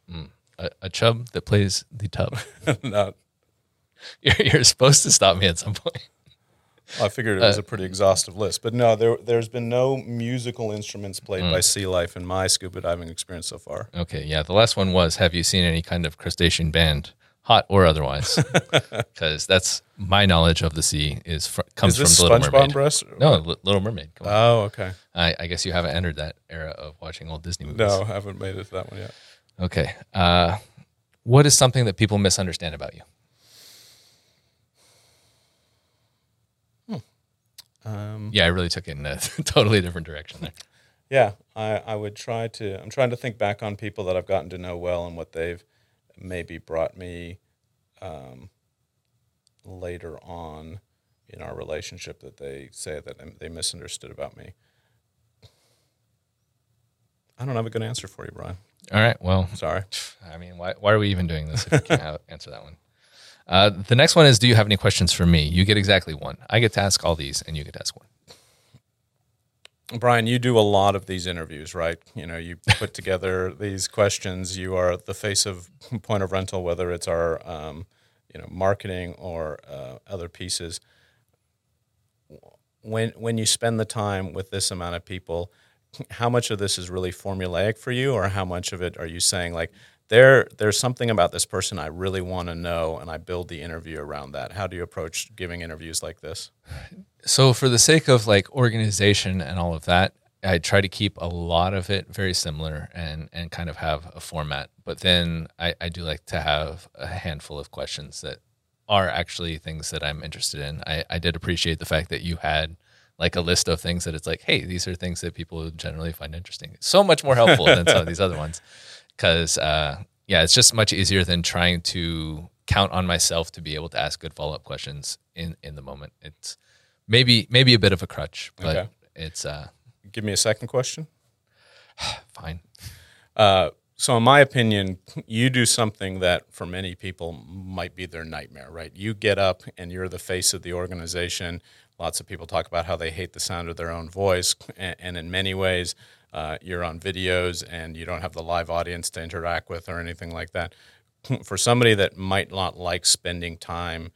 Hmm. a, a chub that plays the tub. Not. you're, you're supposed to stop me at some point. I figured it was a uh, pretty exhaustive list, but no, there there's been no musical instruments played hmm. by sea life in my scuba diving experience so far. Okay, yeah. The last one was Have you seen any kind of crustacean band, hot or otherwise? Because that's my knowledge of the sea is fr- comes Is this from the Little SpongeBob Mermaid. breast? No, Li- Little Mermaid. Come on. Oh, okay. I, I guess you haven't entered that era of watching old Disney movies. No, I haven't made it to that one yet. Okay. Uh, what is something that people misunderstand about you? Um, Yeah, I really took it in a totally different direction there. yeah, I, I would try to. I'm trying to think back on people that I've gotten to know well and what they've maybe brought me um, later on in our relationship that they say that they misunderstood about me? I don't have a good answer for you, Brian. All right. Well, Sorry. I mean, why, why are we even doing this if you can't have- answer that one? Uh, the next one is Do you have any questions for me? You get exactly one. I get to ask all these, and you get to ask one. Brian, you do a lot of these interviews, right? You know, you put together these questions. You are the face of Point of Rental, whether it's our, um, you know, marketing or uh, other pieces. When when you spend the time with this amount of people, how much of this is really formulaic for you, or how much of it are you saying like there there's something about this person I really want to know, and I build the interview around that? How do you approach giving interviews like this? So, for the sake of like organization and all of that, I try to keep a lot of it very similar and and kind of have a format. But then I, I do like to have a handful of questions that are actually things that I'm interested in. I, I did appreciate the fact that you had like a list of things that it's like, hey, these are things that people generally find interesting. It's so much more helpful than some of these other ones. Cause uh, yeah, it's just much easier than trying to count on myself to be able to ask good follow up questions in, in the moment. It's maybe maybe a bit of a crutch, but Okay. it's uh, Give me a second question. fine. Uh, so, in my opinion, you do something that for many people might be their nightmare, right? You get up and you're the face of the organization. Lots of people talk about how they hate the sound of their own voice. And, and in many ways, uh, you're on videos and you don't have the live audience to interact with or anything like that. For somebody that might not like spending time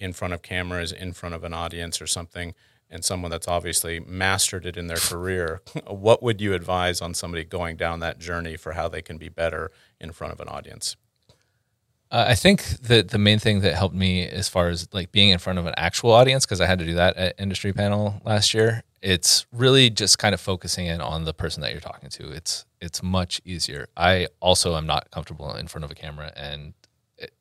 in front of cameras, in front of an audience or something, and someone that's obviously mastered it in their career, what would you advise on somebody going down that journey for how they can be better in front of an audience? Uh, I think that the main thing that helped me as far as like being in front of an actual audience, because I had to do that at industry panel last year, it's really just kind of focusing in on the person that you're talking to. It's it's much easier. I also am not comfortable in front of a camera, and it,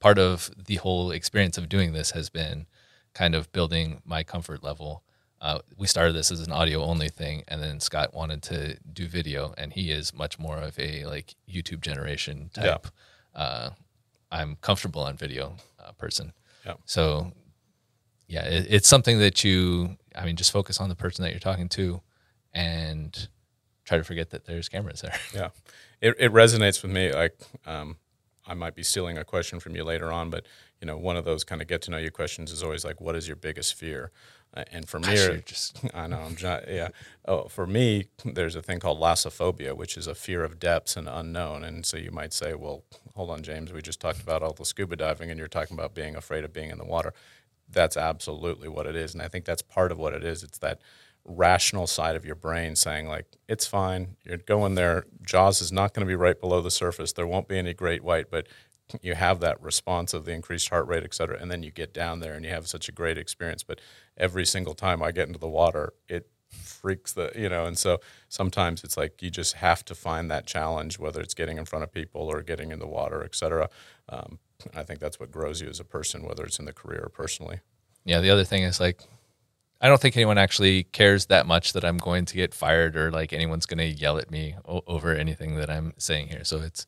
part of the whole experience of doing this has been kind of building my comfort level. Uh, we started this as an audio only thing, and then Scott wanted to do video, and he is much more of a like YouTube generation type. Uh, I'm comfortable on video uh, person. Yeah. So, yeah, it, it's something that you, I mean, just focus on the person that you're talking to, and try to forget that there's cameras there. Yeah, it, it resonates with me. Like, um, I might be stealing a question from you later on, but you know, one of those kind of get to know you questions is always like, "What is your biggest fear?" Uh, and for me, Gosh, or- just- I know, I'm just, yeah. Oh, for me, there's a thing called thalassophobia, which is a fear of depths and unknown. And so you might say, "Well, hold on, James, we just talked about all the scuba diving, and you're talking about being afraid of being in the water." That's absolutely what it is, and I think that's part of what it is. It's that rational side of your brain saying like it's fine. You're going there. Jaws is not going to be right below the surface. There won't be any great white but you have that response of the increased heart rate et cetera. And then you get down there and you have such a great experience but every single time i get into the water it freaks the you know and so sometimes it's like you just have to find that challenge whether it's getting in front of people or getting in the water et cetera. Um, i think that's what grows you as a person whether it's in the career or personally yeah. The other thing is like, I don't think anyone actually cares that much that I'm going to get fired or like anyone's going to yell at me o- over anything that I'm saying here. So it's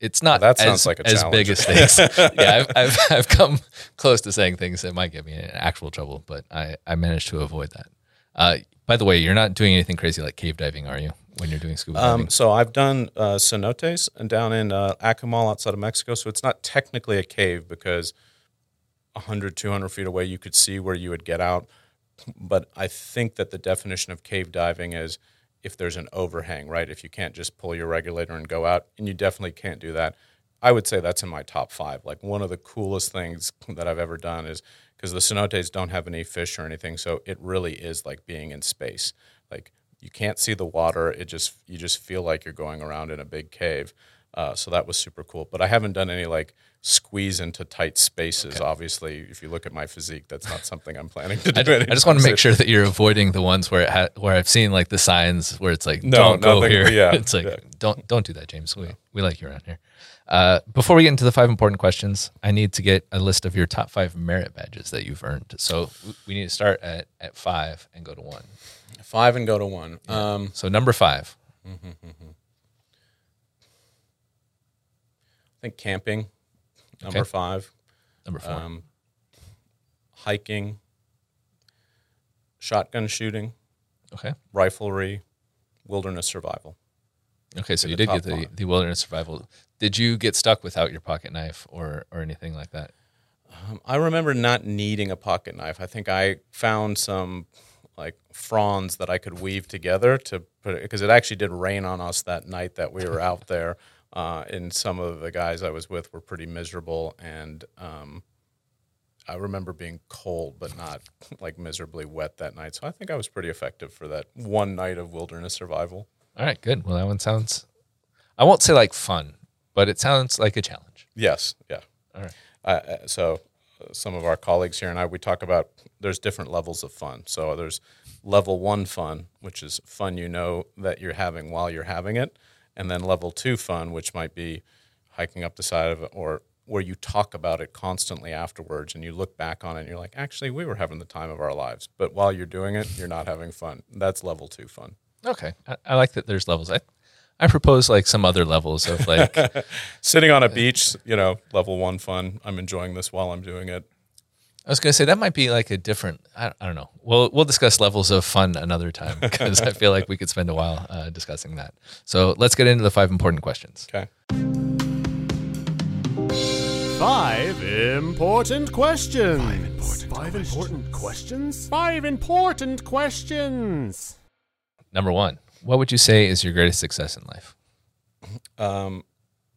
it's not Well, that sounds as, like a as challenge. big as things. yeah, I've, I've I've come close to saying things that might get me in actual trouble, but I I managed to avoid that. Uh, by the way, you're not doing anything crazy like cave diving, are you? When you're doing scuba diving, Um, so I've done uh, cenotes and down in uh, Akumal outside of Mexico. So it's not technically a cave because 100, 200 feet away you could see where you would get out. But I think that the definition of cave diving is if there's an overhang, right? If you can't just pull your regulator and go out, and you definitely can't do that. I would say that's in my top five. Like one of the coolest things that I've ever done is because the cenotes don't have any fish or anything, so it really is like being in space. Like you can't see the water; it just you just feel like you're going around in a big cave. Uh, so that was super cool. But I haven't done any like squeeze into tight spaces. Obviously, if you look at my physique, that's not something I'm planning to do. I, I just want to make sure that you're avoiding the ones where it ha- where I've seen like the signs where it's like No, don't go here. yeah, it's like yeah. don't don't do that, James. We we like you around here. Uh, before we get into the five important questions, I need to get a list of your top five merit badges that you've earned. So we need to start at at five and go to one. Five and go to one. Um, So number five, I think camping, number Okay. five. number four. Um, hiking, shotgun shooting, Okay. riflery, wilderness survival. Okay, so you did get the, five. the wilderness survival. Did you get stuck without your pocket knife or or anything like that? Um, I remember not needing a pocket knife. I think I found some like fronds that I could weave together to put it because it actually did rain on us that night that we were out there. Uh, and some of the guys I was with were pretty miserable, and um, I remember being cold but not like miserably wet that night. So I think I was pretty effective for that one night of wilderness survival. All right, good. Well, that one sounds. I won't say like fun, but it sounds like a challenge. Yes, yeah. All right. Uh, so some of our colleagues here and I we talk about there's different levels of fun. So there's level one fun, which is fun you know that you're having while you're having it, and then level two fun, which might be hiking up the side of it or where you talk about it constantly afterwards and you look back on it and you're like, actually, we were having the time of our lives. But while you're doing it, you're not having fun. That's level two fun. Okay, I, I like that. There's levels. I I propose like some other levels of like. Sitting on a beach, you know, level one fun. I'm enjoying this while I'm doing it. I was gonna say that might be like a different. I, I don't know. We'll we'll discuss levels of fun another time because I feel like we could spend a while uh, discussing that. So let's get into the five important questions. Okay. Five important questions. Five important, questions. Five important questions. Number one, what would you say is your greatest success in life? Um,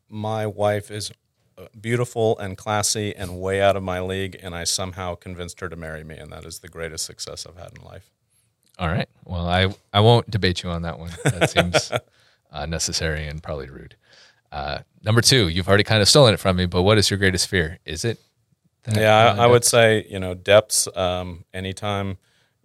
my wife is uh, beautiful and classy and way out of my league, and I somehow convinced her to marry me, and that is the greatest success I've had in life. All right. Well, I I won't debate you on that one. That seems uh, necessary and probably rude. Uh, number two, you've already kind of stolen it from me, but what is your greatest fear? Is it? that, yeah, I, I would say you know depths. Um, anytime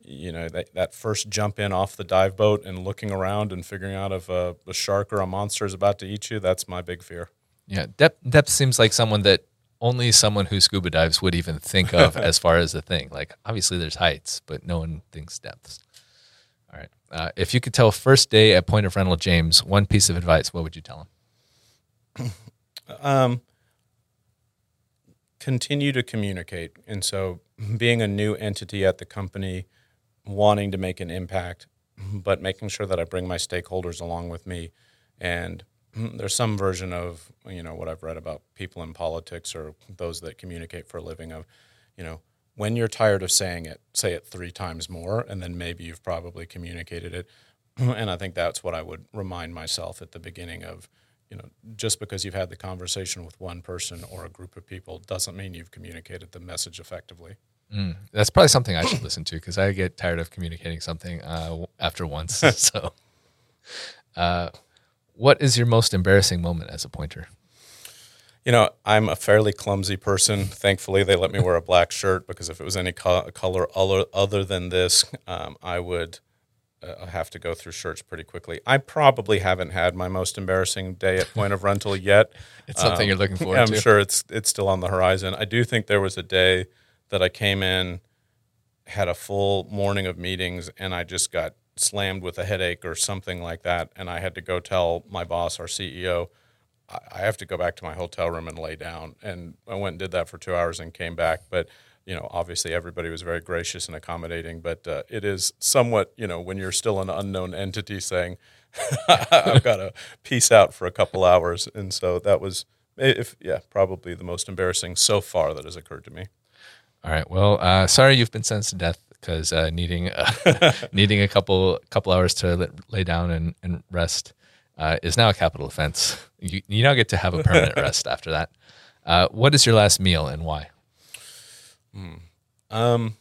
you know that, that first jump in off the dive boat and looking around and figuring out if a, a shark or a monster is about to eat you, that's my big fear. Yeah, depth depth seems like someone that only someone who scuba dives would even think of as far as the thing. Like obviously there's heights, but no one thinks depths. All right. Uh, if you could tell first day at Point of Rental James one piece of advice, what would you tell him? Um, continue to communicate. And so, being a new entity at the company, wanting to make an impact, but making sure that I bring my stakeholders along with me. And there's some version of, you know, what I've read about people in politics or those that communicate for a living of, you know, when you're tired of saying it, say it three times more, and then maybe you've probably communicated it. And I think that's what I would remind myself at the beginning of, you know, just because you've had the conversation with one person or a group of people doesn't mean you've communicated the message effectively. That's probably something I should listen to because I get tired of communicating something uh, after once. so, uh, what is your most embarrassing moment as a pointer? You know, I'm a fairly clumsy person. Thankfully, they let me wear a black shirt because if it was any co- color other, than this, um, I would uh, have to go through shirts pretty quickly. I probably haven't had my most embarrassing day at point of rental yet. It's something you're looking forward I'm to. sure it's it's still on the horizon. I do think there was a day that I came in, had a full morning of meetings, and I just got slammed with a headache or something like that, and I had to go tell my boss, our CEO, I have to go back to my hotel room and lay down. And I went and did that for two hours and came back. But you know, obviously everybody was very gracious and accommodating. But uh, it is somewhat, you know, when you're still an unknown entity saying, "I've got to peace out for a couple hours," and so that was, if yeah, probably the most embarrassing so far that has occurred to me. All right. Well, uh, sorry you've been sentenced to death because uh, needing uh, needing a couple couple hours to lay- down and, and rest uh, is now a capital offense. You, you now get to have a permanent rest after that. Uh, what is your last meal and why? Um,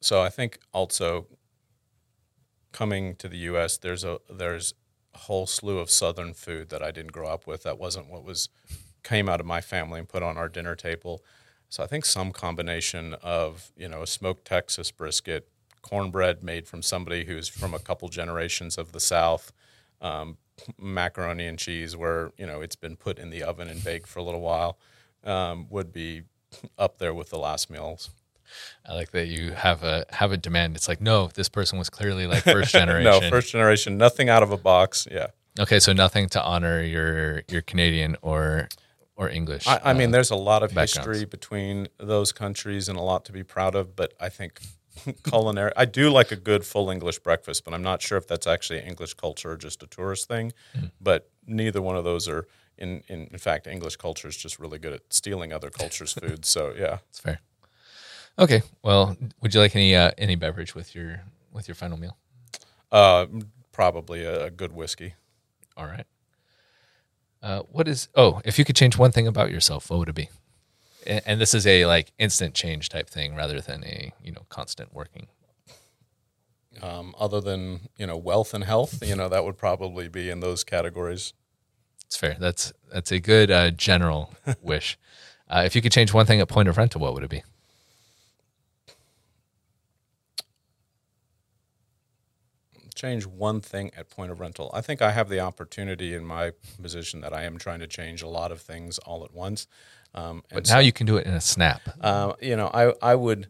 so I think also coming to the U.S., there's a there's a whole slew of Southern food that I didn't grow up with. That wasn't what was came out of my family and put on our dinner table. So I think some combination of you know a smoked Texas brisket, cornbread made from somebody who's from a couple generations of the South, um, macaroni and cheese where you know it's been put in the oven and baked for a little while, um, would be up there with the last meals. I like that you have a have a demand. It's like, no, this person was clearly like first generation. No, first generation, nothing out of a box. Yeah. Okay, so nothing to honor your your Canadian or or English. I, I mean, uh, there's a lot of history between those countries and a lot to be proud of. But I think culinary, I do like a good full English breakfast, but I'm not sure if that's actually English culture or just a tourist thing. Mm-hmm. But neither one of those are. In, in in fact, English culture is just really good at stealing other cultures' food. So yeah, It's fair. Okay. Well, would you like any uh, any beverage with your with your final meal? uh, probably a, a good whiskey. All right. Uh, what is? Oh, if you could change one thing about yourself, what would it be? And, and this is a like instant change type thing rather than a you know constant working. Um, other than you know wealth and health, you know that would probably be in those categories. It's fair. That's that's a good uh, general wish. Uh, if you could change one thing at point of rental, what would it be? Change one thing at point of rental. I think I have the opportunity in my position that I am trying to change a lot of things all at once. Um, and But now you can do it in a snap. uh, you know, I, I would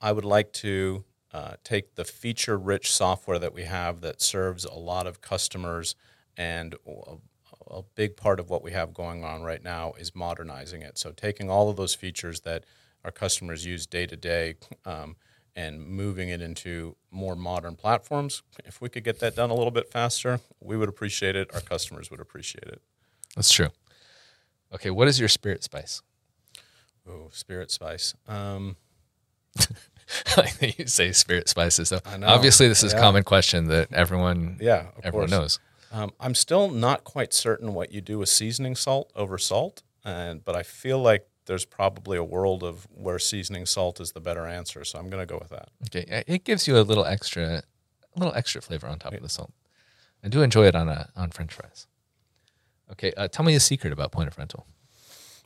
I would like to uh, take the feature rich software that we have that serves a lot of customers, and a, a big part of what we have going on right now is modernizing it. So taking all of those features that our customers use day to day. And moving it into more modern platforms. If we could get that done a little bit faster, we would appreciate it. Our customers would appreciate it. That's true. Okay, what is your spirit spice? Oh, spirit spice. Um, like that you say spirit spices. So I know. obviously, this is a Yeah. common question that everyone yeah, of everyone course. knows. Um, I'm still not quite certain what you do with seasoning salt over salt, and but I feel like there's probably a world of where seasoning salt is the better answer. So I'm going to go with that. Okay, it gives you a little extra, a little extra flavor on top of the salt. I do enjoy it on a on French fries. Okay, uh, tell me a secret about point of rental.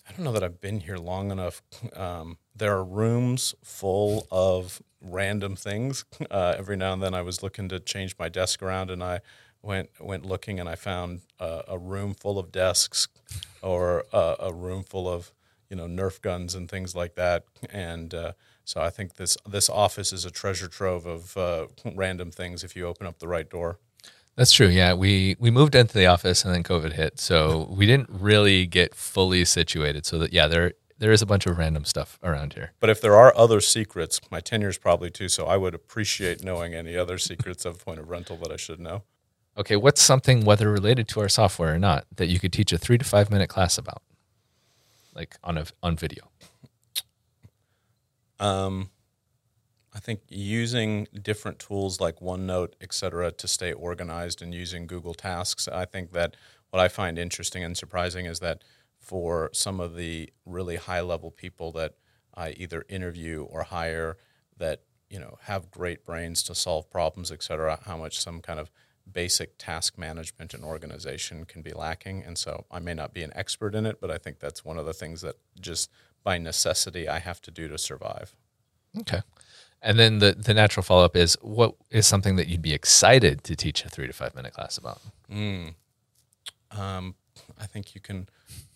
I don't know that I've been here long enough. Um, there are rooms full of random things. Uh, every now and then, I was looking to change my desk around, and I went went looking, and I found uh, a room full of desks, or uh, a room full of you know Nerf guns and things like that. And uh, so I think this this office is a treasure trove of uh, random things if you open up the right door. That's true. Yeah, we we moved into the office and then COVID hit, so we didn't really get fully situated. So that yeah, there there is a bunch of random stuff around here. But if there are other secrets, my tenure is probably too. So I would appreciate knowing any other secrets of point of rental that I should know. Okay, what's something whether related to our software or not that you could teach a three to five minute class about, like on a on video? Um, I think using different tools like OneNote, et cetera, to stay organized and using Google Tasks. I think that what I find interesting and surprising is that for some of the really high level people that I either interview or hire that you know have great brains to solve problems, et cetera, how much some kind of basic task management and organization can be lacking. And so I may not be an expert in it, but I think that's one of the things that just by necessity I have to do to survive. Okay. And then the, the natural follow up is what is something that you'd be excited to teach a three to five minute class about? Um, I think you can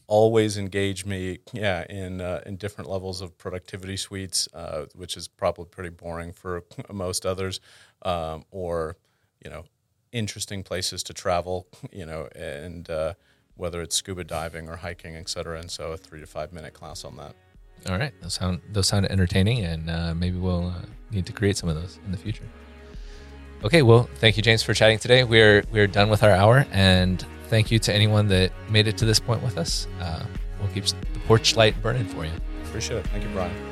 always engage me, yeah, in uh, in different levels of productivity suites, uh, which is probably pretty boring for most others, um, or you know, interesting places to travel, you know, and uh, whether it's scuba diving or hiking, et cetera. And so, a three to five minute class on that. All right, those sound those sound entertaining, and uh, maybe we'll uh, need to create some of those in the future. Okay, well, thank you, James, for chatting today. We're we're done with our hour, and thank you to anyone that made it to this point with us. Uh, we'll keep the porch light burning for you. Appreciate it. Thank you, Brian.